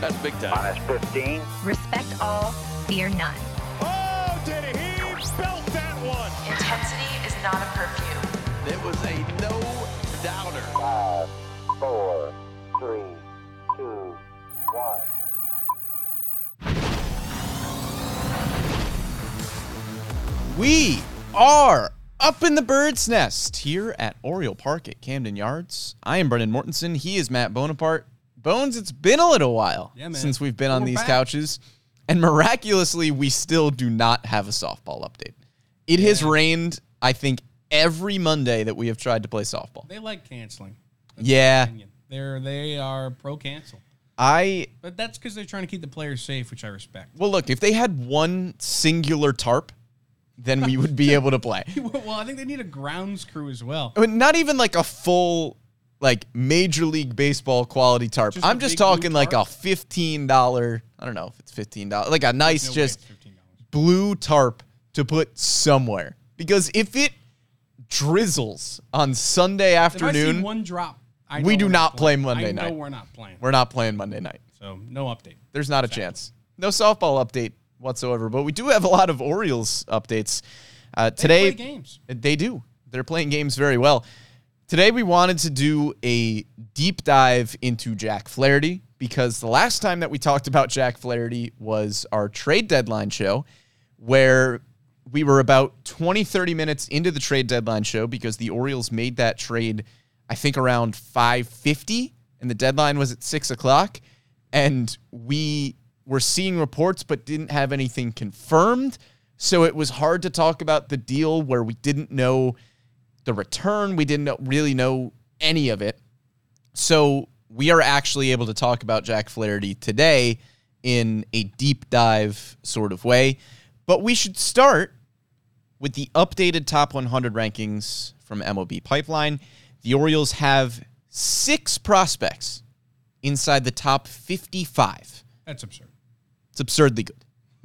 That's big time. Minus 15. Respect all, fear none. Oh, did he belt that one? Intensity is not a perfume. It was a no doubter. Five, four, three, two, one. We are up in the bird's nest here at Oriole Park at Camden Yards. I am Brendan Mortensen. He is Matt Bonaparte. Bones, it's been a little while Yeah, since we've been on We're these back. couches. And miraculously, we still do not have a softball update. It has rained, I think, every Monday that we have tried to play softball. They like canceling. That's Yeah. They're they are pro cancel, I but that's because they're trying to keep the players safe, which I respect. well look, if they had one singular tarp, then we would be able to play. well, I think they need a grounds crew as well. I mean, not even like a full like major league baseball quality tarp. Just I'm just talking like a fifteen dollar. I don't know if it's fifteen dollars. Like a nice No just blue tarp to put somewhere. Because if it drizzles on Sunday If I see afternoon, one drop, I We do not play playing. Monday I know night. we're not playing. we're not playing Monday night. so no update. There's not a chance. No softball update whatsoever. But we do have a lot of Orioles updates. Uh, They today, play games. They do. They're playing games very well. Today, we wanted to do a deep dive into Jack Flaherty because the last time that we talked about Jack Flaherty was our trade deadline show, where we were about 20, 30 minutes into the trade deadline show because the Orioles made that trade, I think, around 550, and the deadline was at 6 o'clock. And we were seeing reports but didn't have anything confirmed. So it was hard to talk about the deal where we didn't know the return. We didn't really know any of it. So we are actually able to talk about Jack Flaherty today in a deep dive sort of way. But we should start with the updated top 100 rankings from MLB Pipeline. The Orioles have six prospects inside the top 55. That's absurd. It's absurdly good.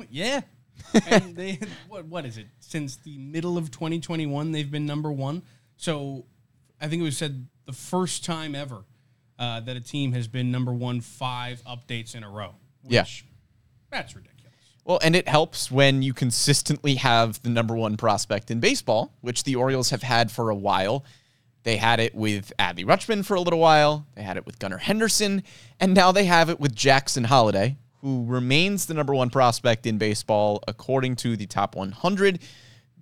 Yeah. And they what what is it? Since the middle of 2021, they've been number one. So I think it was said the first time ever uh, that a team has been number one five updates in a row. Which, Yeah. That's ridiculous. Well, and it helps when you consistently have the number one prospect in baseball, which the Orioles have had for a while. They had it with Adley Rutschman for a little while. They had it with Gunnar Henderson, and now they have it with Jackson Holliday, who remains the number one prospect in baseball according to the top 100,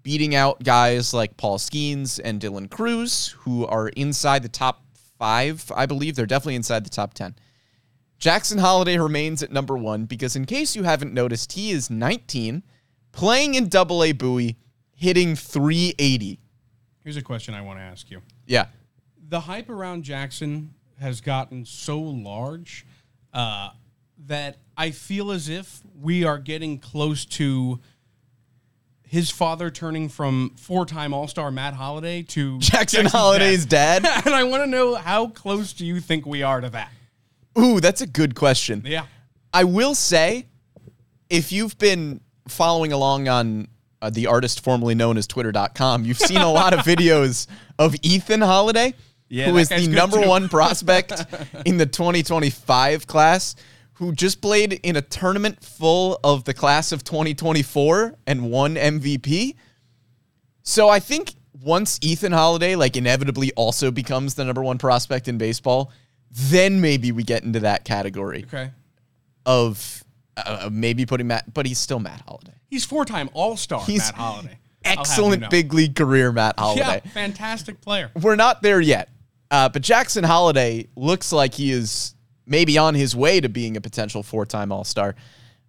beating out guys like Paul Skenes and Dylan Crews, who are inside the top five. I believe they're definitely inside the top 10. Jackson Holliday remains at number one because, in case you haven't noticed, he is 19, playing in Double A Bowie, hitting 380. Here's a question I want to ask you. Yeah, the hype around Jackson has gotten so large uh, that I feel as if we are getting close to his father turning from four-time All-Star Matt Holliday to Jackson Jackson's Holliday's dad. and I want to know how close do you think we are to that? Ooh, that's a good question. Yeah. I will say, if you've been following along on uh, the artist formerly known as Twitter.com, you've seen a lot of videos of Ethan Holliday, Yeah, who is the number too. one prospect in the 2025 class, who just played in a tournament full of the class of 2024 and won MVP. So I think once Ethan Holliday like inevitably also becomes the number one prospect in baseball, then maybe we get into that category Okay. of uh, maybe putting Matt, but he's still Matt Holliday. He's four-time All-Star He's Matt you Excellent big league career, Matt Holliday. Yeah, fantastic player. We're not there yet, uh, but Jackson Holliday looks like he is maybe on his way to being a potential four-time All-Star.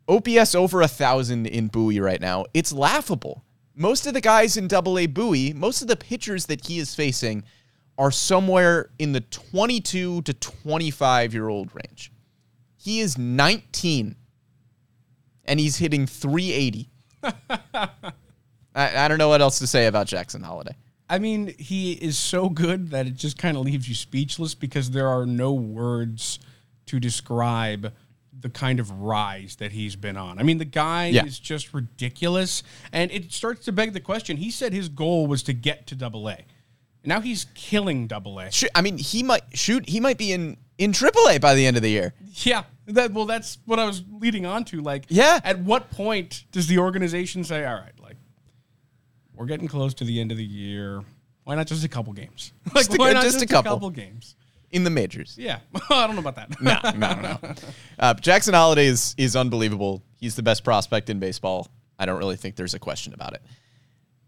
OPS over a thousand in Bowie right now. It's laughable. Most of the guys in Double A Bowie, most of the pitchers that he is facing, are somewhere in the 22 to 25 year old range. He is 19 and he's hitting 380. I, I don't know what else to say about Jackson Holliday. I mean, he is so good that it just kind of leaves you speechless because there are no words to describe the kind of rise that he's been on. I mean, the guy Yeah. is just ridiculous. And it starts to beg the question. He said his goal was to get to double A. Now he's killing double A. I mean, he might shoot. He might be in in triple A by the end of the year. Yeah. That well, that's what I was leading on to. Like, Yeah. At what point does the organization say, "All right, like, we're getting close to the end of the year. Why not just a couple games? Like, Just a- why not just a couple. games? In the majors. Yeah, I don't know about that. No, no, no. Uh, Jackson Holliday is is unbelievable. He's the best prospect in baseball. I don't really think there's a question about it.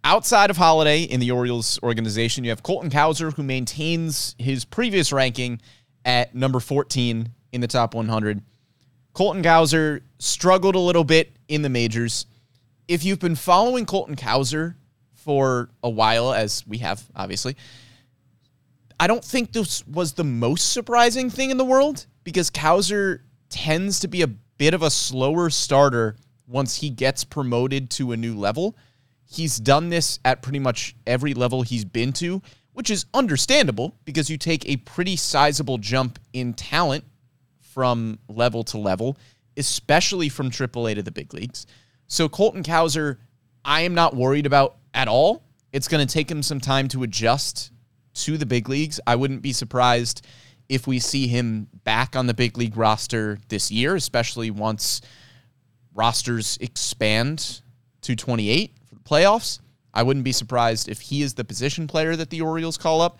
Outside of Holliday in the Orioles organization, you have Colton Cowser, who maintains his previous ranking at number 14 in the top 100. Colton Cowser struggled a little bit in the majors. If you've been following Colton Cowser for a while, as we have, obviously, I don't think this was the most surprising thing in the world because Cowser tends to be a bit of a slower starter once he gets promoted to a new level. He's done this at pretty much every level he's been to, which is understandable because you take a pretty sizable jump in talent from level to level, especially from AAA to the big leagues. So Colton Cowser, I am not worried about at all. It's going to take him some time to adjust to the big leagues. I wouldn't be surprised if we see him back on the big league roster this year, especially once rosters expand to 28 for the playoffs. I wouldn't be surprised if he is the position player that the Orioles call up.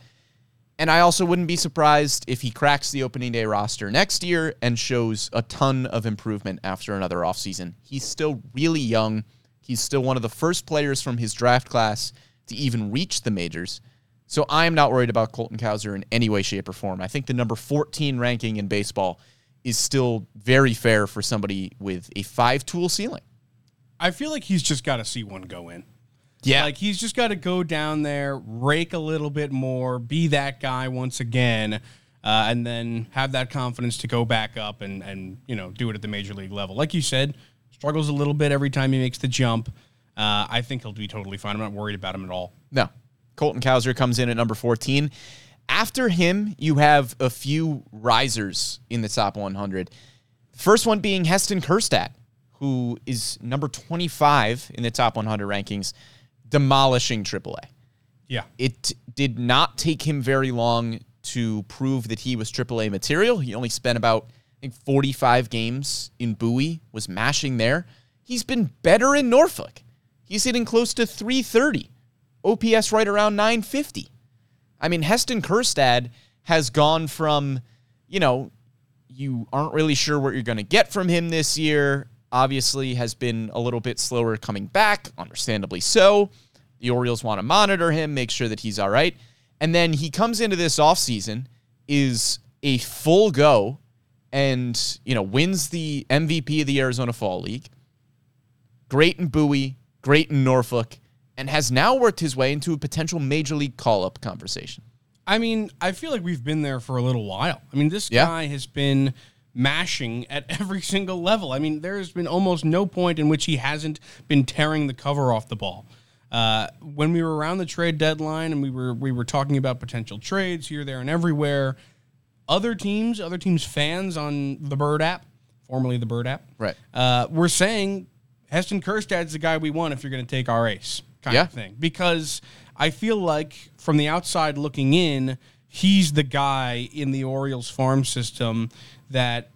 And I also wouldn't be surprised if he cracks the opening day roster next year and shows a ton of improvement after another offseason. He's still really young. He's still one of the first players from his draft class to even reach the majors. So I am not worried about Colton Cowser in any way, shape, or form. I think the number 14 ranking in baseball is still very fair for somebody with a five tool ceiling. I feel like he's just got to see one go in. Yeah. Like he's just got to go down there, rake a little bit more, be that guy once again, uh, and then have that confidence to go back up and and you know do it at the major league level. Like you said, struggles a little bit every time he makes the jump. Uh, I think he'll be totally fine. I'm not worried about him at all. No. Colton Cowser comes in at number 14. After him, you have a few risers in the top 100. First one being Heston Kjerstad, who is number 25 in the top 100 rankings, demolishing AAA. Yeah. It did not take him very long to prove that he was AAA material. He only spent about I think 45 games in Bowie, was mashing there. He's been better in Norfolk. He's hitting close to 330. OPS right around 950. I mean, Heston Kjerstad has gone from, you know, you aren't really sure what you're going to get from him this year. Obviously, has been a little bit slower coming back, understandably so. The Orioles want to monitor him, make sure that he's all right. And then he comes into this offseason, is a full go, and, you know, wins the MVP of the Arizona Fall League. Great in Bowie, great in Norfolk, and has now worked his way into a potential major league call up conversation. I mean, I feel like we've been there for a little while. I mean, this Yeah. guy has been mashing at every single level. I mean, there has been almost no point in which he hasn't been tearing the cover off the ball. Uh, when we were around the trade deadline and we were we were talking about potential trades here, there, and everywhere, other teams, other teams' fans on the Bird app, formerly the Bird app, Right. uh, were saying Heston Kjerstad's the guy we want if you're going to take our ace, kind Yeah. of thing. Because I feel like from the outside looking in, he's the guy in the Orioles farm system that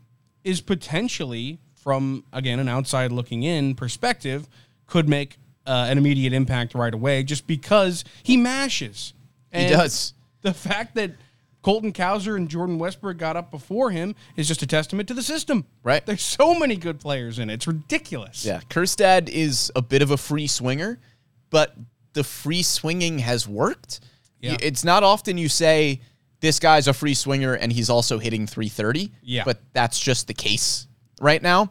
is potentially, from again an outside looking in perspective, could make uh, an immediate impact right away, just because he mashes. He does. The fact that Colton Cowser and Jordan Westburg got up before him is just a testament to the system. Right. There's so many good players in it. It's ridiculous. Yeah, Kjerstad is a bit of a free swinger, but the free swinging has worked. Yeah. It's not often you say this guy's a free swinger and he's also hitting 330. Yeah. But that's just the case right now.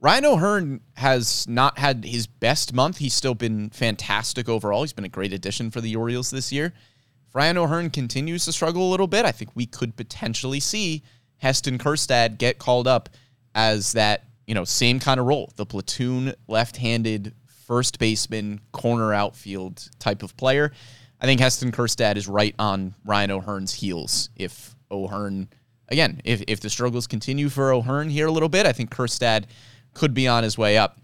Ryan O'Hearn has not had his best month. He's still been fantastic overall. He's been a great addition for the Orioles this year. If Ryan O'Hearn continues to struggle a little bit, I think we could potentially see Heston Kjerstad get called up as that, you know, same kind of role, the platoon left-handed first baseman, corner outfield type of player. I think Heston Kjerstad is right on Ryan O'Hearn's heels. If O'Hearn, again, if, if the struggles continue for O'Hearn here a little bit, I think Kjerstad could be on his way up.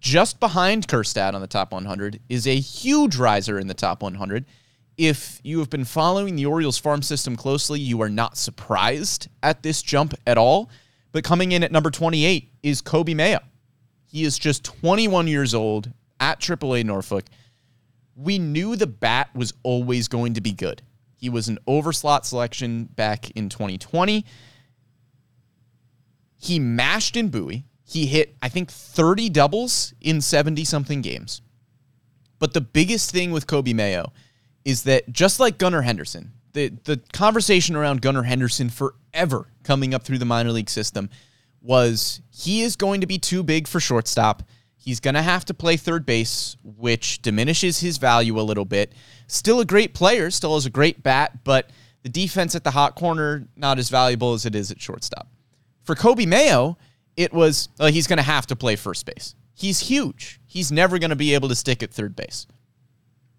Just behind Kjerstad on the top 100 is a huge riser in the top 100. If you have been following the Orioles farm system closely, you are not surprised at this jump at all. But coming in at number 28 is Coby Mayo. He is just 21 years old at AAA Norfolk. We knew the bat was always going to be good. He was an overslot selection back in 2020. He mashed in Bowie. He hit, I think, 30 doubles in 70 something games. But the biggest thing with Coby Mayo is that just like Gunnar Henderson, the, the conversation around Gunnar Henderson forever coming up through the minor league system was he is going to be too big for shortstop. He's going to have to play third base, which diminishes his value a little bit. Still a great player, still has a great bat, but the defense at the hot corner, not as valuable as it is at shortstop. For Coby Mayo, it was uh, he's going to have to play first base. He's huge. He's never going to be able to stick at third base.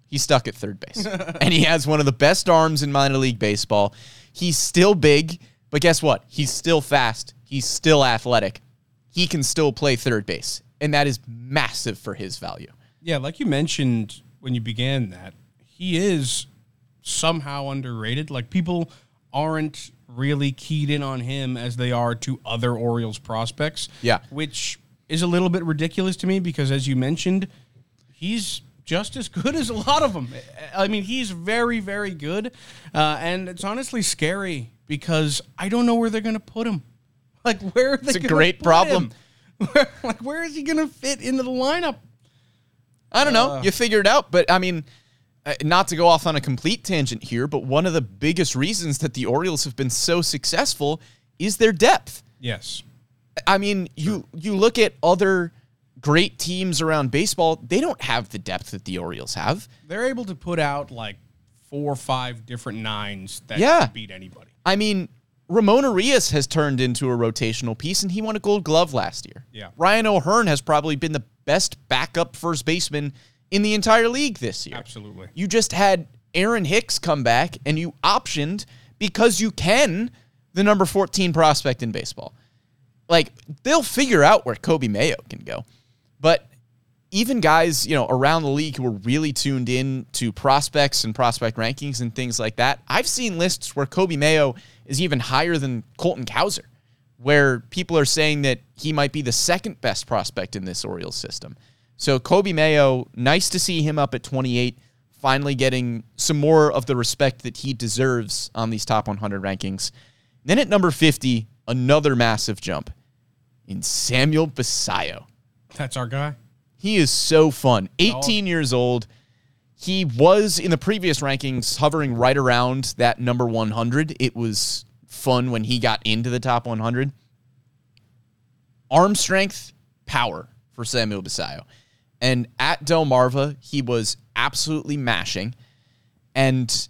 He's stuck at third base. and he has one of the best arms in minor league baseball. He's still big, but guess what? He's still fast. He's still athletic. He can still play third base. And that is massive for his value. Yeah, like you mentioned when you began that, he is somehow underrated. Like people aren't really keyed in on him as they are to other Orioles prospects. Yeah. Which is a little bit ridiculous to me because, as you mentioned, he's just as good as a lot of them. I mean, he's very, very good. Uh, and it's honestly scary because I don't know where they're going to put him. Like, where are they It's a great problem. Where, like, where is he going to fit into the lineup? I don't know. you figure it out. But I mean, uh, not to go off on a complete tangent here, but one of the biggest reasons that the Orioles have been so successful is their depth. Yes. I mean, you you look at other great teams around baseball, they don't have the depth that the Orioles have. They're able to put out like four or five different nines that Yeah. beat anybody. I mean, Ramon Urias has turned into a rotational piece and he won a gold glove last year. Yeah. Ryan O'Hearn has probably been the best backup first baseman in the entire league this year. Absolutely. You just had Aaron Hicks come back and you optioned because you can the number 14 prospect in baseball. Like they'll figure out where Coby Mayo can go. But even guys, you know, around the league who are really tuned in to prospects and prospect rankings and things like that, I've seen lists where Coby Mayo is even higher than Colton Cowser, where people are saying that he might be the second best prospect in this Orioles system. So Coby Mayo, nice to see him up at 28, finally getting some more of the respect that he deserves on these top 100 rankings. Then at number 50, another massive jump in Samuel Basallo. That's our guy. He is so fun. 18 years old. He was in the previous rankings hovering right around that number 100. It was fun when he got into the top 100. Arm strength, power for Samuel Basallo. And at Delmarva, he was absolutely mashing. And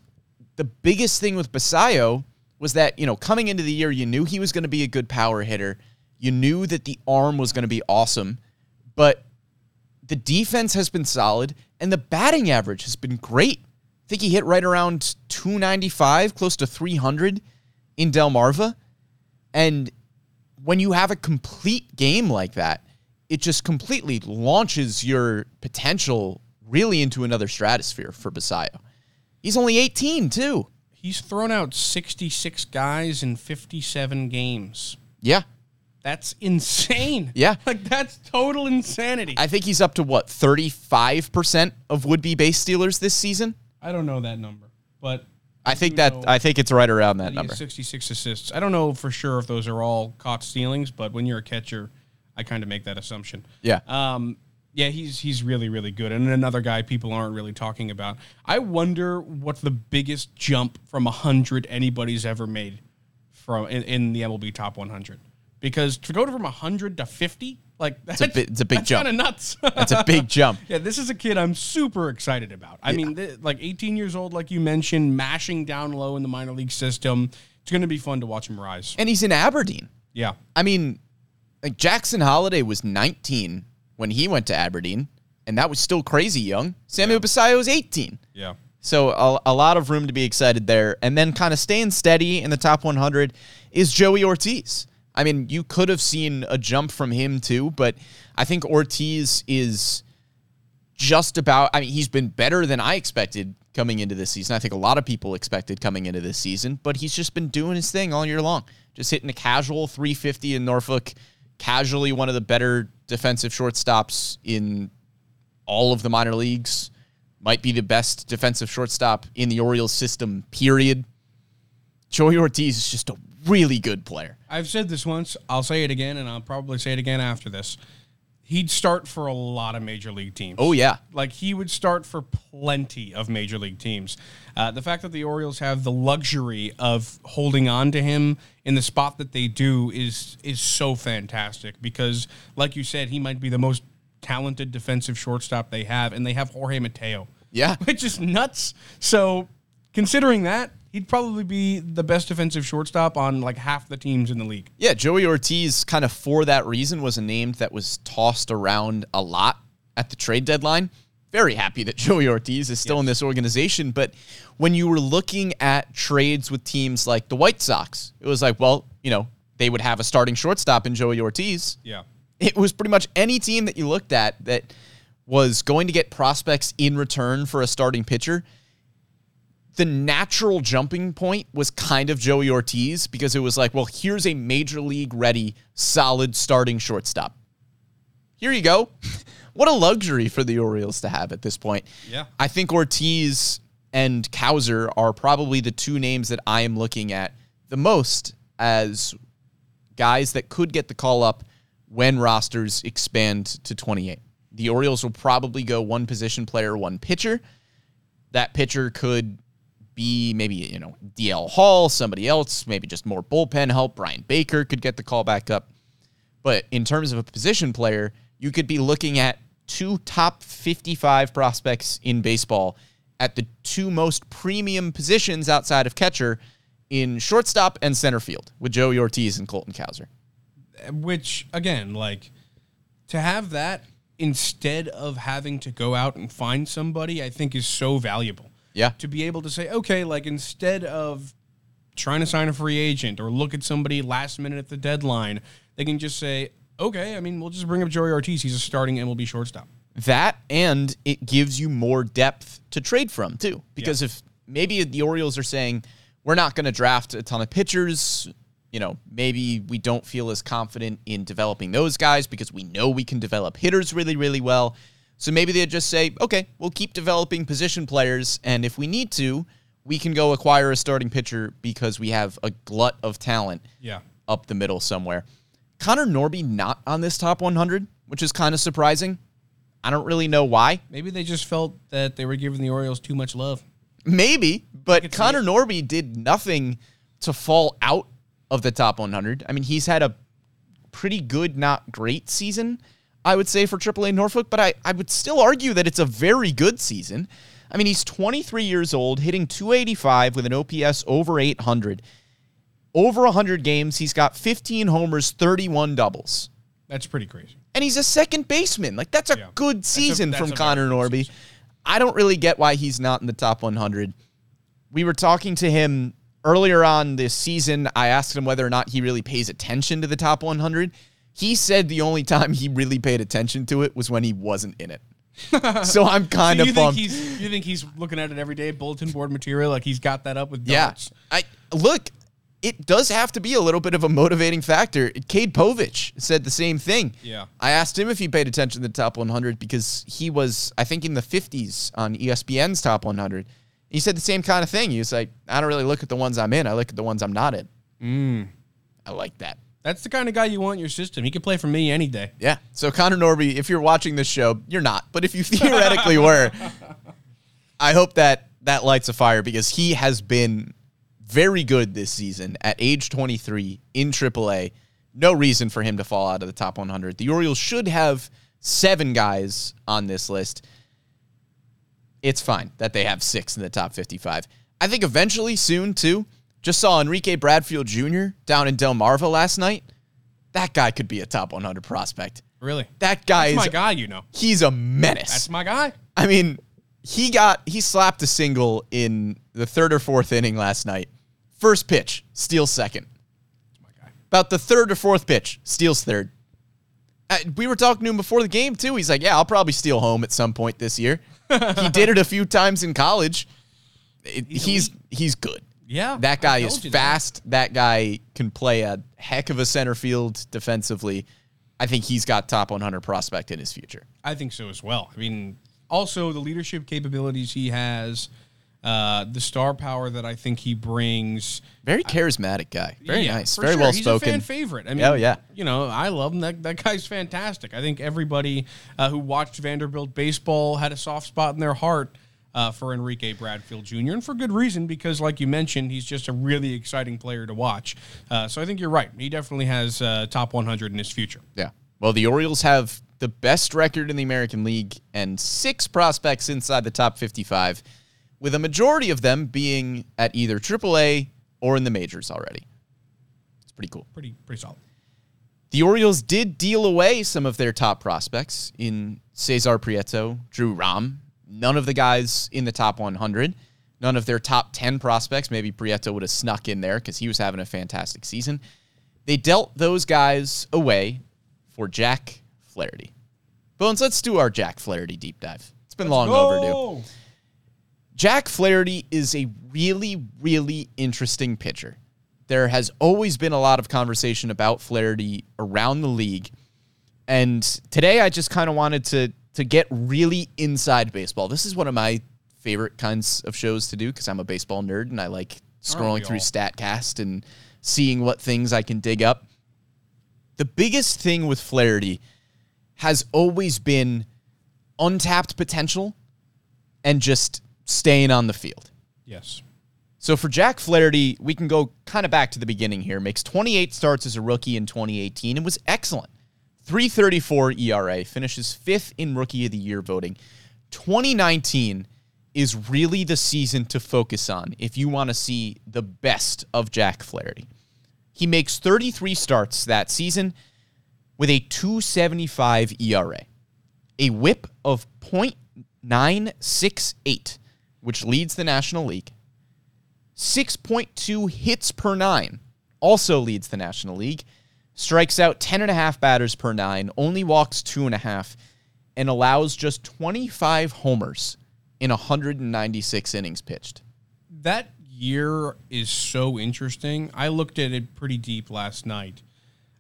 the biggest thing with Basallo was that, you know, coming into the year, you knew he was going to be a good power hitter. You knew that the arm was going to be awesome. But the defense has been solid and the batting average has been great. I think he hit right around 295, close to 300 in Delmarva. And when you have a complete game like that, it just completely launches your potential really into another stratosphere for Basallo. He's only 18 too. He's thrown out 66 guys in 57 games. Yeah. That's insane. Yeah. Like, that's total insanity. I, think he's up to what, 35% of would be base stealers this season? I don't know that number, but I think that I think it's right around that number. 66 assists. I don't know for sure if those are all caught stealings, but when you're a catcher, I kind of make that assumption. Yeah. Um, yeah, he's he's really really good, and another guy people aren't really talking about. I wonder what the biggest jump from hundred anybody's ever made from in, in the MLB Top 100, because to go from hundred to 50, like that's a bi- it's a big that's jump. Kind of nuts. That's a big jump. Yeah, this is a kid I'm super excited about. I mean, th- like 18 years old, like you mentioned, mashing down low in the minor league system. It's going to be fun to watch him rise. And he's in Aberdeen. Yeah. I mean, like Jackson Holliday was 19 when he went to Aberdeen, and that was still crazy young. Samuel Basallo was 18. Yeah. So a, a lot of room to be excited there. And then kind of staying steady in the top 100 is Joey Ortiz. I mean, you could have seen a jump from him too, but I think Ortiz is just about I mean, he's been better than I expected coming into this season. I think a lot of people expected coming into this season, but he's just been doing his thing all year long. just hitting a casual 350 in Norfolk, casually one of the better defensive shortstops in all of the minor leagues. Might be the best defensive shortstop in the Orioles system, period. Joey Ortiz is just a really good player. I've said this once. I'll say it again, and I'll probably say it again after this. He'd start for a lot of major league teams. Oh, yeah. Like he would start for plenty of major league teams. Uh, the fact that the Orioles have the luxury of holding on to him in the spot that they do is is so fantastic because, like you said, he might be the most talented defensive shortstop they have, and they have Jorge Mateo. Yeah. which is nuts. So, considering that, he'd probably be the best defensive shortstop on like half the teams in the league. Yeah, Joey Ortiz, kind of for that reason, was a name that was tossed around a lot at the trade deadline. Very happy that Joey Ortiz is still in this organization. But when you were looking at trades with teams like the White Sox, it was like, well, you know, they would have a starting shortstop in Joey Ortiz. Yeah. It was pretty much any team that you looked at that was going to get prospects in return for a starting pitcher the natural jumping point was kind of Joey Ortiz because it was like, well, here's a major league ready, solid starting shortstop. Here you go. what a luxury for the Orioles to have at this point. Yeah. I think Ortiz and Cowser are probably the two names that I am looking at the most as guys that could get the call up when rosters expand to 28. The Orioles will probably go one position player, one pitcher. That pitcher could be maybe, you know, DL Hall, somebody else, maybe just more bullpen help. Bryan Baker could get the call back up. But in terms of a position player, you could be looking at two top 55 prospects in baseball at the two most premium positions outside of catcher in shortstop and center field with Joey Ortiz and Colton Cowser. Which again, like to have that instead of having to go out and find somebody, I think is so valuable. Yeah. To be able to say, okay, like instead of trying to sign a free agent or look at somebody last minute at the deadline, they can just say, okay, I mean, we'll just bring up Joey Ortiz. He's a starting MLB shortstop. That and it gives you more depth to trade from too. Because if maybe the Orioles are saying we're not going to draft a ton of pitchers, you know, maybe we don't feel as confident in developing those guys because we know we can develop hitters really, really well. So maybe they just say, okay, we'll keep developing position players, and if we need to, we can go acquire a starting pitcher because we have a glut of talent Yeah. up the middle somewhere. Connor Norby not on this top 100, which is kind of surprising. I don't really know why. Maybe they just felt that they were giving the Orioles too much love. Maybe, but Connor. Norby did nothing to fall out of the top 100. I mean, he's had a pretty good, not great season, I would say, for AAA Norfolk, but I, I would still argue that it's a very good season. I mean, he's 23 years old, hitting 285 with an OPS over 800. Over 100 games, he's got 15 homers, 31 doubles. That's pretty crazy. And he's a second baseman. Like, that's a Yeah. good That's a- season that's from Connor Norby. season. I don't really get why he's not in the top 100. We were talking to him earlier on this season. I asked him whether or not he really pays attention to the top 100. He said the only time he really paid attention to it was when he wasn't in it. so I'm kind So of you think he's you think he's looking at it every day, bulletin board material, like he's got that up with Yeah. I look, it does have to be a little bit of a motivating factor. Cade Povich said the same thing. Yeah. I asked him if he paid attention to the top 100 because he was, I think, in the 50s on ESPN's top 100. He said the same kind of thing. He was like, I don't really look at the ones I'm in. I look at the ones I'm not in. Mm. I like that. That's the kind of guy you want in your system. He can play for me any day. Yeah. So Connor Norby, if you're watching this show, you're not. But if you theoretically were, I hope that that lights a fire because he has been very good this season at age 23 in AAA. No reason for him to fall out of the top 100. The Orioles should have seven guys on this list. It's fine that they have six in the top 55. I think eventually, soon, too. Just saw Enrique Bradfield Jr. down in Delmarva last night. That guy could be a top 100 prospect. Really? That guy That's is my guy, you know. he's a menace. That's my guy. I mean, he got he slapped a single in the third or fourth inning last night. First pitch, steals second. About the third or fourth pitch, steals third. Uh, we were talking to him before the game too. He's like, "Yeah, I'll probably steal home at some point this year." he did it a few times in college. It- he's he's good. Yeah, That guy is you that. fast. That guy can play a heck of a center field defensively. I think he's got top 100 prospect in his future. I think so as well. I mean, also the leadership capabilities he has, uh, the star power that I think he brings. Very charismatic guy. Very Yeah, nice. Very sure. well He's a spoken. fan favorite. I mean, Oh, yeah. You know, I love him. That that guy's fantastic. I think everybody uh, who watched Vanderbilt baseball had a soft spot in their heart. Uh, for Enrique Bradfield Jr. and for good reason because, like you mentioned, he's just a really exciting player to watch. Uh, so I think you're right. He definitely has uh, top 100 in his future. Yeah. Well, the Orioles have the best record in the American League and six prospects inside the top 55, with a majority of them being at either AAA or in the majors already. It's pretty cool. Pretty pretty solid. The Orioles did deal away some of their top prospects in Cesar Prieto, Drew Rom. None of the guys in the top 100. None of their top 10 prospects. Maybe Prieto would have snuck in there because he was having a fantastic season. They dealt those guys away for Jack Flaherty. Bones, let's do our Jack Flaherty deep dive. It's been long overdue. Jack Flaherty is a really, really interesting pitcher. There has always been a lot of conversation about Flaherty around the league. And today I just kind of wanted to to get really inside baseball. This is one of my favorite kinds of shows to do because I'm a baseball nerd and I like scrolling through all? StatCast and seeing what things I can dig up. The biggest thing with Flaherty has always been untapped potential and just staying on the field. Yes. So for Jack Flaherty, we can go kind of back to the beginning here. Makes 28 starts as a rookie in 2018 and was excellent. 334 ERA, finishes fifth in Rookie of the Year voting. 2019 is really the season to focus on if you want to see the best of Jack Flaherty. He makes 33 starts that season with a 275 ERA, a whip of .968, which leads the National League. 6.2 hits per nine, also leads the National League. Strikes out 10.5 batters per nine, only walks 2.5, and allows just 25 homers in 196 innings pitched. That year is so interesting. I looked at it pretty deep last night.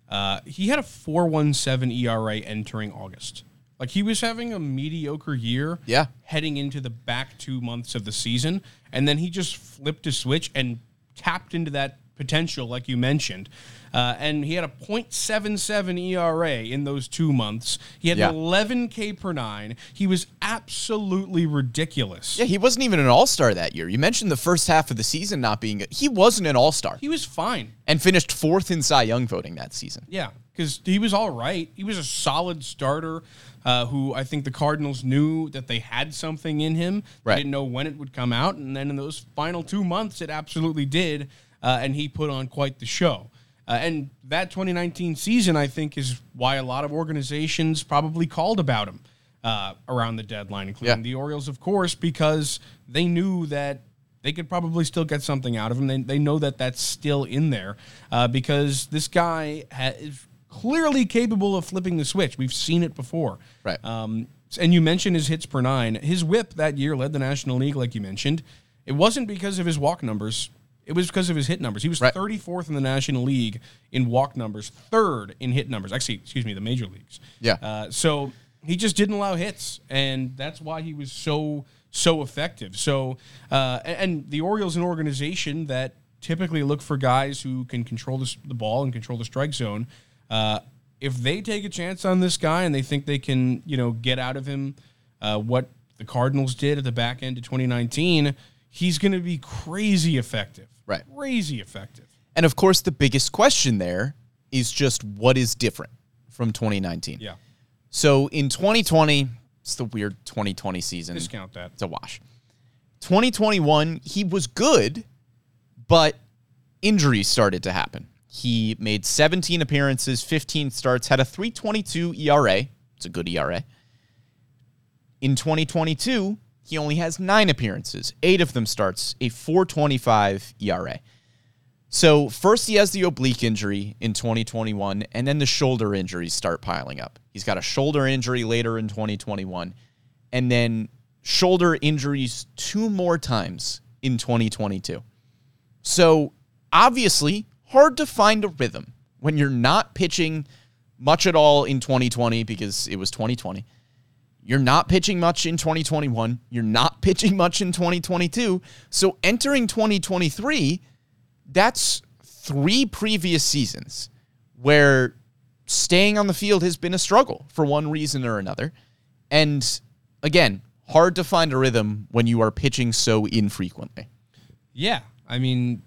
Uh, he had a 417 ERA entering August. Like he was having a mediocre year Yeah. heading into the back two months of the season. And then he just flipped a switch and tapped into that potential, like you mentioned. Uh, and he had a .77 ERA in those two months. He had Yeah. 11 K per nine. He was absolutely ridiculous. Yeah, he wasn't even an all star that year. You mentioned the first half of the season not being, he wasn't an all star He was fine. and finished fourth in Cy Young voting that season. Yeah, because he was all right. He was a solid starter uh, who I think the Cardinals knew that they had something in him. They didn't know when it would come out. And then in those final two months, it absolutely did. Uh, and he put on quite the show. Uh, and that 2019 season, I think, is why a lot of organizations probably called about him uh, around the deadline, including Yeah. the Orioles, of course, because they knew that they could probably still get something out of him. They, they know that that's still in there uh, because this guy ha- is clearly capable of flipping the switch. We've seen it before. Right. Um, and you mentioned his hits per nine. His whip that year led the National League, like you mentioned. It wasn't because of his walk numbers. It was because of his hit numbers. He was Right. 34th in the National League in walk numbers, third in hit numbers. Actually, excuse me, the major leagues. Yeah. Uh, so he just didn't allow hits, and that's why he was so so effective. So, uh, and, and the Orioles, an organization that typically look for guys who can control the, the ball and control the strike zone. Uh, if they take a chance on this guy and they think they can, you know, get out of him uh, what the Cardinals did at the back end of 2019, he's going to be crazy effective. Right. Crazy effective. And of course, the biggest question there is just what is different from 2019. Yeah. So in 2020, it's the weird 2020 season. Discount that. It's a wash. 2021, he was good, but injuries started to happen. He made 17 appearances, 15 starts, had a 322 ERA. It's a good ERA. In 2022, he only has nine appearances, eight of them starts, a 425 ERA. So first he has the oblique injury in 2021, and then the shoulder injuries start piling up. He's got a shoulder injury later in 2021, and then shoulder injuries two more times in 2022. So, obviously, hard to find a rhythm when you're not pitching much at all in 2020 because it was 2020. You're not pitching much in 2021. You're not pitching much in 2022. So, entering 2023, that's three previous seasons where staying on the field has been a struggle for one reason or another. And again, hard to find a rhythm when you are pitching so infrequently. Yeah, I mean,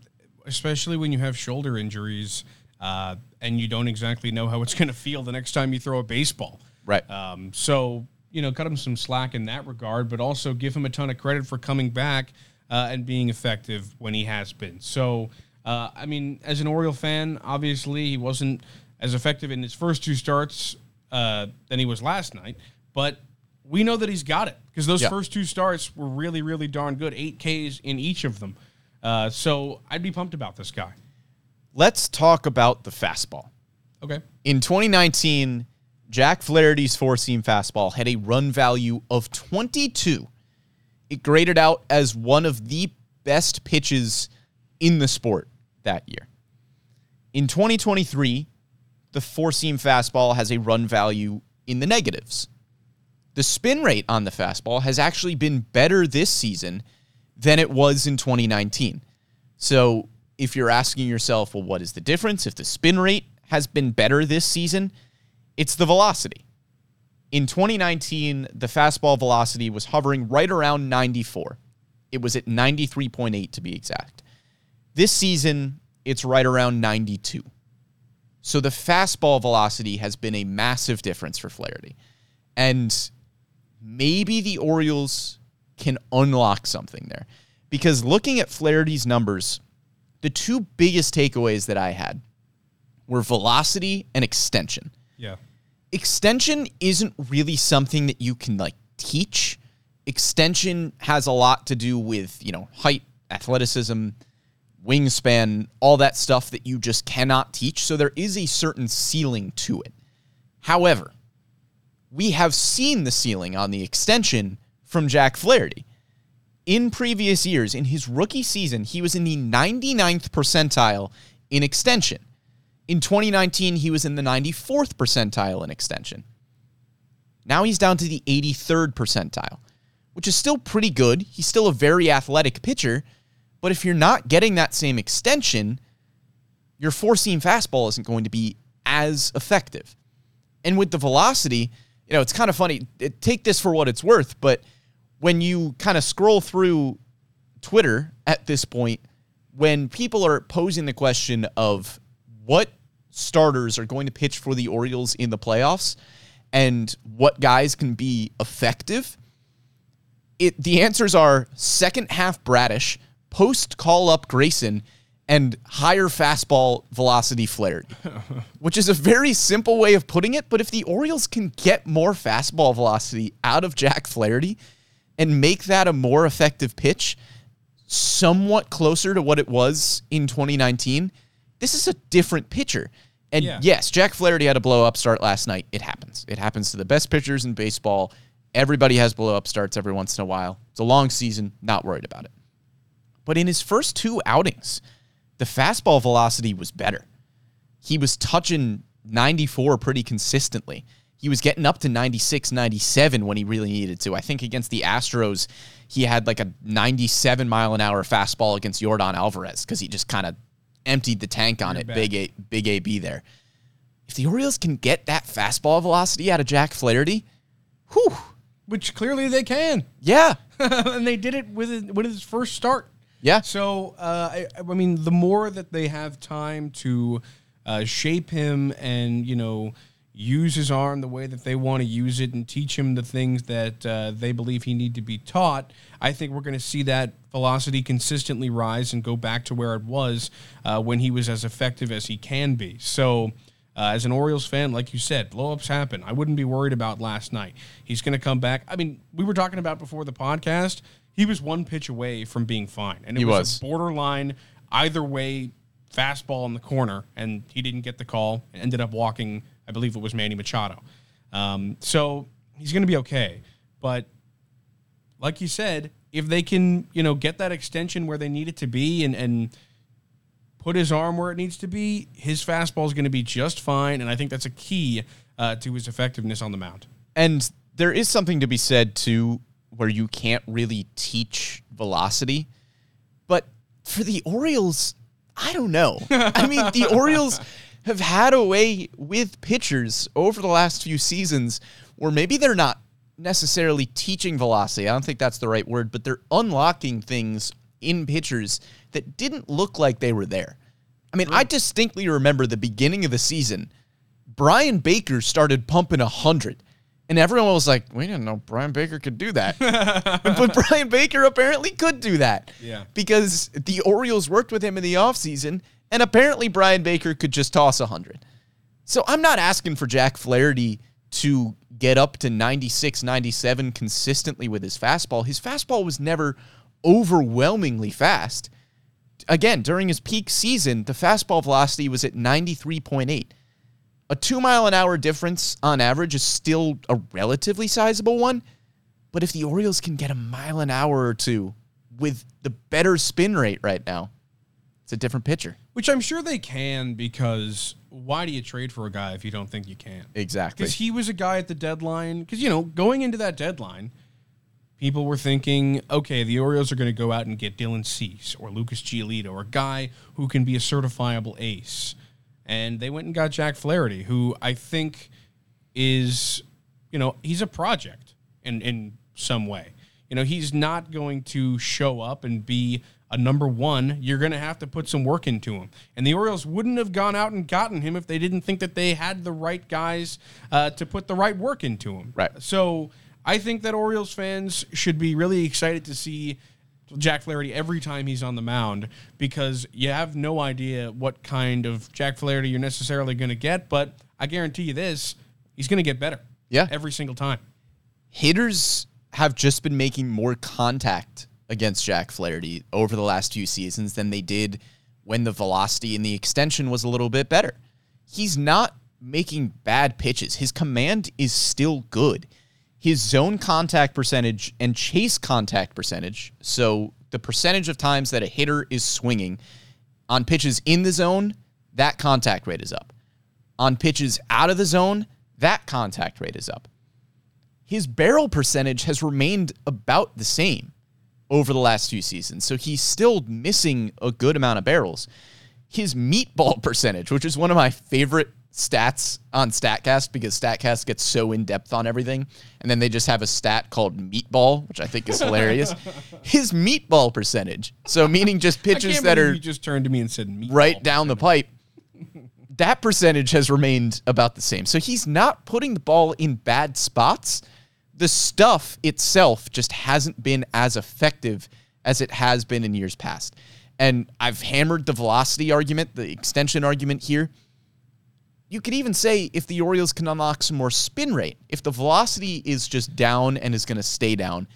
especially when you have shoulder injuries uh, and you don't exactly know how it's going to feel the next time you throw a baseball. Right. Um, so you know, cut him some slack in that regard, but also give him a ton of credit for coming back uh, and being effective when he has been. So, uh, I mean, as an Oriole fan, obviously he wasn't as effective in his first two starts uh, than he was last night, but we know that he's got it because those Yeah. first two starts were really, really darn good. Eight Ks in each of them. Uh, so I'd be pumped about this guy. Let's talk about the fastball. Okay. In 2019, Jack Flaherty's four seam fastball had a run value of 22. It graded out as one of the best pitches in the sport that year. In 2023, the four seam fastball has a run value in the negatives. The spin rate on the fastball has actually been better this season than it was in 2019. So if you're asking yourself, well, what is the difference? If the spin rate has been better this season, it's the velocity. In 2019, the fastball velocity was hovering right around 94. It was at 93.8 to be exact. This season, it's right around 92. So the fastball velocity has been a massive difference for Flaherty. And maybe the Orioles can unlock something there. Because looking at Flaherty's numbers, the two biggest takeaways that I had were velocity and extension. Yeah. Extension isn't really something that you can like teach. Extension has a lot to do with, you know, height, athleticism, wingspan, all that stuff that you just cannot teach. So there is a certain ceiling to it. However, we have seen the ceiling on the extension from Jack Flaherty. In previous years, in his rookie season, he was in the 99th percentile in extension. In 2019, he was in the 94th percentile in extension. Now he's down to the 83rd percentile, which is still pretty good. He's still a very athletic pitcher, but if you're not getting that same extension, your four seam fastball isn't going to be as effective. And with the velocity, you know, it's kind of funny. Take this for what it's worth, but when you kind of scroll through Twitter at this point, when people are posing the question of what starters are going to pitch for the Orioles in the playoffs and what guys can be effective, it the answers are second half Bradish, post call up Grayson, and higher fastball velocity Flaherty, which is a very simple way of putting it. But if the Orioles can get more fastball velocity out of Jack Flaherty and make that a more effective pitch, somewhat closer to what it was in 2019, this is a different pitcher. And Yeah. yes, Jack Flaherty had a blow up start last night. It happens. It happens to the best pitchers in baseball. Everybody has blow up starts every once in a while. It's a long season, not worried about it. But in his first two outings, the fastball velocity was better. He was touching 94 pretty consistently. He was getting up to 96, 97 when he really needed to. I think against the Astros, he had like a 97 mile an hour fastball against Yordan Alvarez because he just kind of emptied the tank on it. bad. Big A, big AB there. If the Orioles can get that fastball velocity out of Jack Flaherty, whew, Which clearly they can. yeah, and they did it with his, with his first start. yeah. So, uh, I, I mean, the more that they have time to uh, shape him and, you know, use his arm the way that they want to use it and teach him the things that uh, they believe he need to be taught, I think we're going to see that velocity consistently rise and go back to where it was uh, when he was as effective as he can be. So, uh, as an Orioles fan, like you said, blowups happen. I wouldn't be worried about last night. He's going to come back. I mean, we were talking about before the podcast. He was one pitch away from being fine, and it He was, was. a borderline either way fastball in the corner, and he didn't get the call. and Ended up walking. I believe it was Manny Machado. Um, so he's going to be okay, but like you said, if they can, you know, get that extension where they need it to be and and put his arm where it needs to be, his fastball is going to be just fine. And I think that's a key uh, to his effectiveness on the mound. And there is something to be said too, where you can't really teach velocity. But for the Orioles, I don't know. I mean, the Orioles have had a way with pitchers over the last few seasons where maybe they're not necessarily teaching velocity. I don't think that's the right word, but they're unlocking things in pitchers that didn't look like they were there. I mean, I distinctly remember the beginning of the season. Bryan Baker started pumping 100. And everyone was like, we didn't know Bryan Baker could do that. but Bryan Baker apparently could do that. Yeah. Because the Orioles worked with him in the offseason, and apparently Bryan Baker could just toss 100. So I'm not asking for Jack Flaherty to get up to 96, 97 consistently with his fastball. His fastball was never overwhelmingly fast. Again, during his peak season, the fastball velocity was at 93.8. A two mile an hour difference on average is still a relatively sizable one. But if the Orioles can get a mile an hour or two with the better spin rate right now, it's a different pitcher. Which I'm sure they can because why do you trade for a guy if you don't think you can? Exactly. Because he was a guy at the deadline. Because, you know, going into that deadline, people were thinking, okay, the Orioles are going to go out and get Dylan Cease or Lucas Giolito or a guy who can be a certifiable ace. And they went and got Jack Flaherty, who I think is, you know, he's a project in, in some way. You know, he's not going to show up and be a number one. You're going to have to put some work into him. And the Orioles wouldn't have gone out and gotten him if they didn't think that they had the right guys uh, to put the right work into him. Right. So I think that Orioles fans should be really excited to see Jack Flaherty every time he's on the mound because you have no idea what kind of Jack Flaherty you're necessarily going to get. But I guarantee you this, he's going to get better. Yeah. Every single time. hitters have just been making more contact against Jack Flaherty over the last few seasons than they did when the velocity and the extension was a little bit better. He's not making bad pitches. His command is still good. His zone contact percentage and chase contact percentage, so the percentage of times that a hitter is swinging on pitches in the zone, that contact rate is up. On pitches out of the zone, that contact rate is up his barrel percentage has remained about the same over the last few seasons. So he's still missing a good amount of barrels. His meatball percentage, which is one of my favorite stats on StatCast because StatCast gets so in depth on everything. And then they just have a stat called meatball, which I think is hilarious. His meatball percentage, so meaning just pitches that are you just turned to me and said right down the pipe. That percentage has remained about the same. So he's not putting the ball in bad spots. The stuff itself just hasn't been as effective as it has been in years past. And I've hammered the velocity argument, the extension argument here. You could even say if the Orioles can unlock some more spin rate, if the velocity is just down and is going to stay down,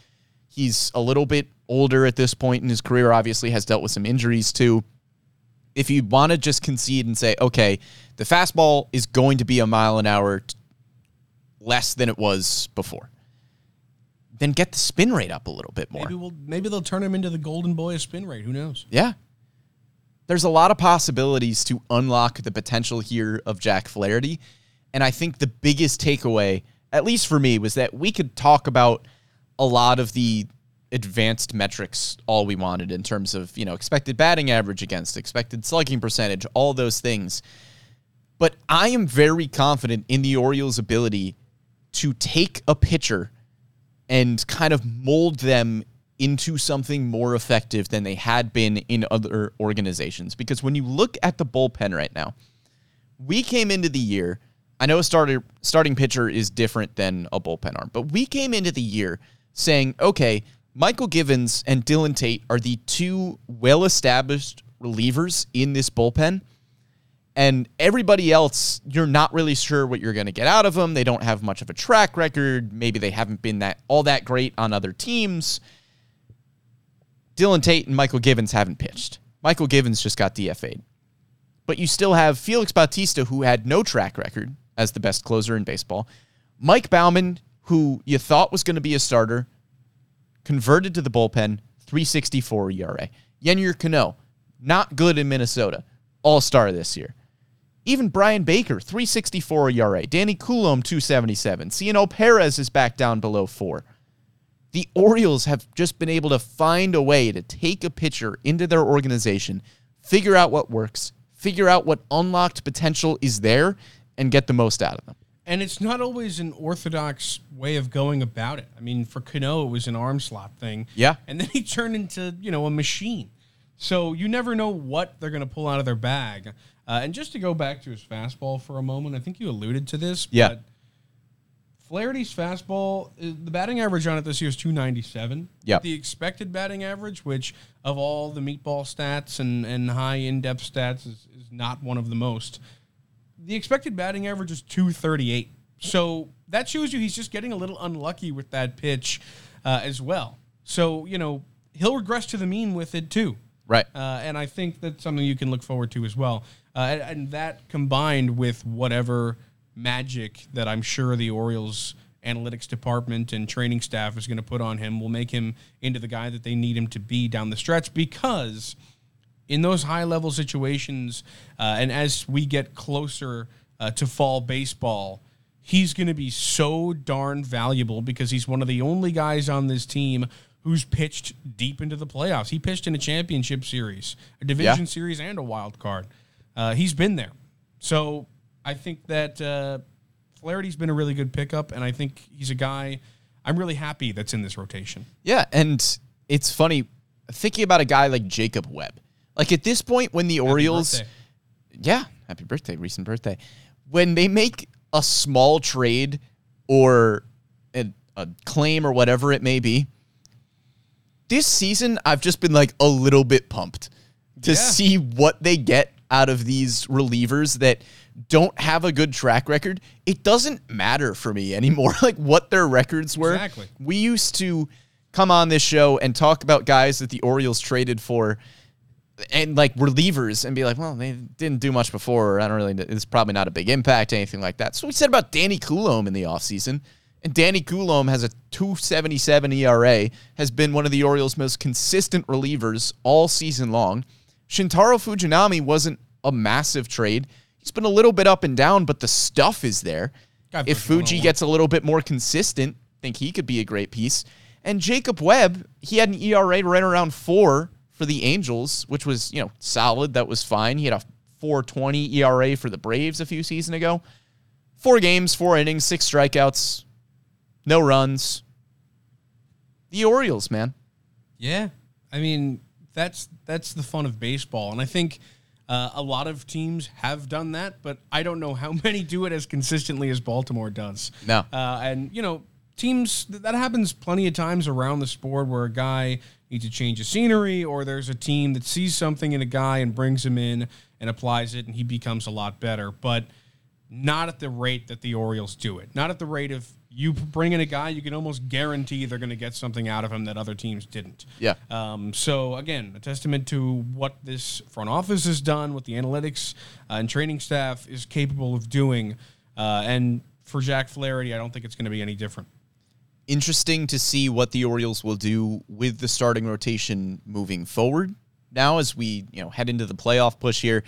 he's a little bit older at this point in his career, obviously, has dealt with some injuries too if you want to just concede and say, okay, the fastball is going to be a mile an hour less than it was before, then get the spin rate up a little bit more. Maybe we'll maybe they'll turn him into the golden boy of spin rate. Who knows? Yeah. There's a lot of possibilities to unlock the potential here of Jack Flaherty. And I think the biggest takeaway, at least for me, was that we could talk about a lot of the advanced metrics all we wanted in terms of, you know, expected batting average against, expected slugging percentage, all those things. But I am very confident in the Orioles' ability to take a pitcher and kind of mold them into something more effective than they had been in other organizations. Because when you look at the bullpen right now, we came into the year. I know a starter starting pitcher is different than a bullpen arm, but we came into the year saying, okay, Mychal Givens and Dillon Tate are the two well-established relievers in this bullpen. And everybody else, you're not really sure what you're going to get out of them. They don't have much of a track record. Maybe they haven't been that all that great on other teams. Dillon Tate and Mychal Givens haven't pitched. Mychal Givens just got DFA'd. But you still have Felix Bautista, who had no track record as the best closer in baseball. Mike Baumann, who you thought was going to be a starter, converted to the bullpen, 364 ERA. Yennier Cano, not good in Minnesota. all star this year. Even Bryan Baker, 364 ERA. Danny Coulombe, 277. Cionel Perez is back down below four. The Orioles have just been able to find a way to take a pitcher into their organization, figure out what works, figure out what unlocked potential is there, and get the most out of them. And it's not always an orthodox way of going about it. I mean, for Cano, it was an arm slot thing. Yeah. And then he turned into, you know, a machine. So you never know what they're going to pull out of their bag. Uh, and just to go back to his fastball for a moment, I think you alluded to this. Yeah. But Flaherty's fastball, uh, the batting average on it this year is 297. Yep. The expected batting average, which of all the meatball stats and, and high in depth stats, is, is not one of the most. The expected batting average is 238. So that shows you he's just getting a little unlucky with that pitch uh, as well. So, you know, he'll regress to the mean with it too. Right. Uh, and I think that's something you can look forward to as well. Uh, and, and that combined with whatever magic that I'm sure the Orioles analytics department and training staff is going to put on him will make him into the guy that they need him to be down the stretch because in those high level situations uh, and as we get closer uh, to fall baseball he's going to be so darn valuable because he's one of the only guys on this team who's pitched deep into the playoffs he pitched in a championship series a division Yeah. series and a wild card uh, he's been there so i think that uh, flaherty's been a really good pickup and i think he's a guy i'm really happy that's in this rotation Yeah, and it's funny thinking about a guy like Jacob Webb. Like at this point, when the Orioles, birthday. yeah, happy birthday, recent birthday, when they make a small trade or a, a claim or whatever it may be, this season I've just been like a little bit pumped to Yeah. see what they get out of these relievers that don't have a good track record. It doesn't matter for me anymore, like what their records were. Exactly. We used to come on this show and talk about guys that the Orioles traded for and like relievers and be like, well, they didn't do much before. Or I don't really, it's probably not a big impact, anything like that. So we said about Danny Coulombe in the offseason. And Danny Coulombe has a 277 ERA, has been one of the Orioles' most consistent relievers all season long. Shintaro Fujinami wasn't a massive trade. He's been a little bit up and down, but the stuff is there. If Fuji gets a little bit more consistent, I think he could be a great piece. And Jacob Webb, he had an ERA right around four for the Angels, which was, you know, solid. That was fine. He had a 420 ERA for the Braves a few seasons ago. Four games, four innings, six strikeouts, no runs. The Orioles, man. Yeah, I mean that's that's the fun of baseball, and I think uh, a lot of teams have done that, but I don't know how many do it as consistently as Baltimore does. No. uh, and you know teams that happens plenty of times around the sport where a guy needs to change of scenery, or there's a team that sees something in a guy and brings him in and applies it, and he becomes a lot better, but. Not at the rate that the Orioles do it. Not at the rate of you bring in a guy, you can almost guarantee they're going to get something out of him that other teams didn't. Yeah. Um, so again, a testament to what this front office has done, what the analytics uh, and training staff is capable of doing, uh, and for Jack Flaherty, I don't think it's going to be any different. interesting to see what the Orioles will do with the starting rotation moving forward. Now, as we you know head into the playoff push here,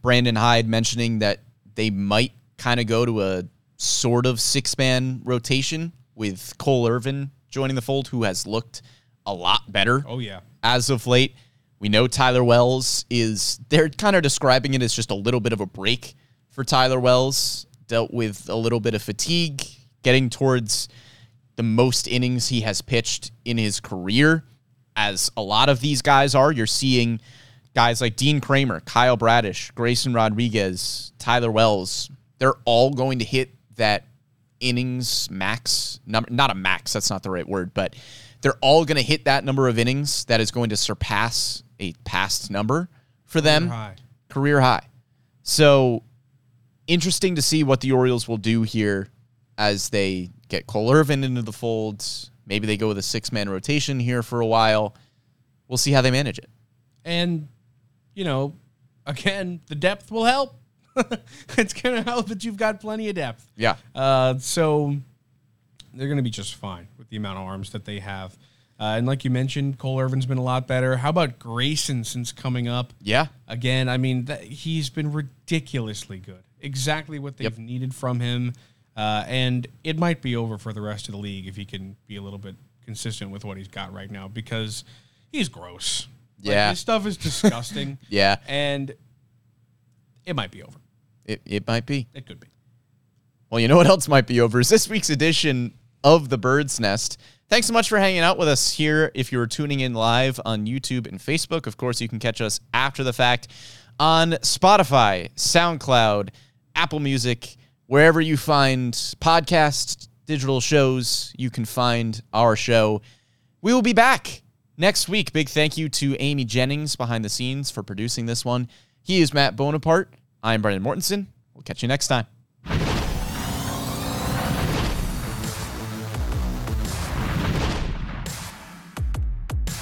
Brandon Hyde mentioning that they might kind of go to a sort of six man rotation with Cole Irvin joining the fold, who has looked a lot better Oh yeah, as of late. We know Tyler Wells is, they're kind of describing it as just a little bit of a break for Tyler Wells. Dealt with a little bit of fatigue, getting towards the most innings he has pitched in his career, as a lot of these guys are. You're seeing guys like Dean Kremer, Kyle Bradish, Grayson Rodriguez, Tyler Wells. They're all going to hit that innings max number not a max that's not the right word but they're all going to hit that number of innings that is going to surpass a past number for them. High. career high. So interesting to see what the Orioles will do here as they get Cole Irvin into the fold maybe they go with a six man rotation here for a while. We'll see how they manage it. And you know, again, the depth will help. it's going to help that you've got plenty of depth. yeah Uh, so they're going to be just fine with the amount of arms that they have. Uh, and like you mentioned, Cole Irvin's been a lot better. How about Grayson since coming up? Yeah. Again, I mean, that, he's been ridiculously good. Exactly what they've Yep. needed from him. Uh, and it might be over for the rest of the league if he can be a little bit consistent with what he's got right now because he's gross. Like, Yeah. his stuff is disgusting. Yeah. And it might be over. It, it might be. It could be. Well, you know what else might be over is this week's edition of The Bird's Nest. Thanks so much for hanging out with us here. If you're tuning in live on YouTube and Facebook, of course, you can catch us after the fact on Spotify, SoundCloud, Apple Music, wherever you find podcasts, digital shows, you can find our show. We will be back next week. Big thank you to Amy Jennings behind the scenes for producing this one. He is Matt Bonaparte. I'm Brendan Mortensen. We'll catch you next time.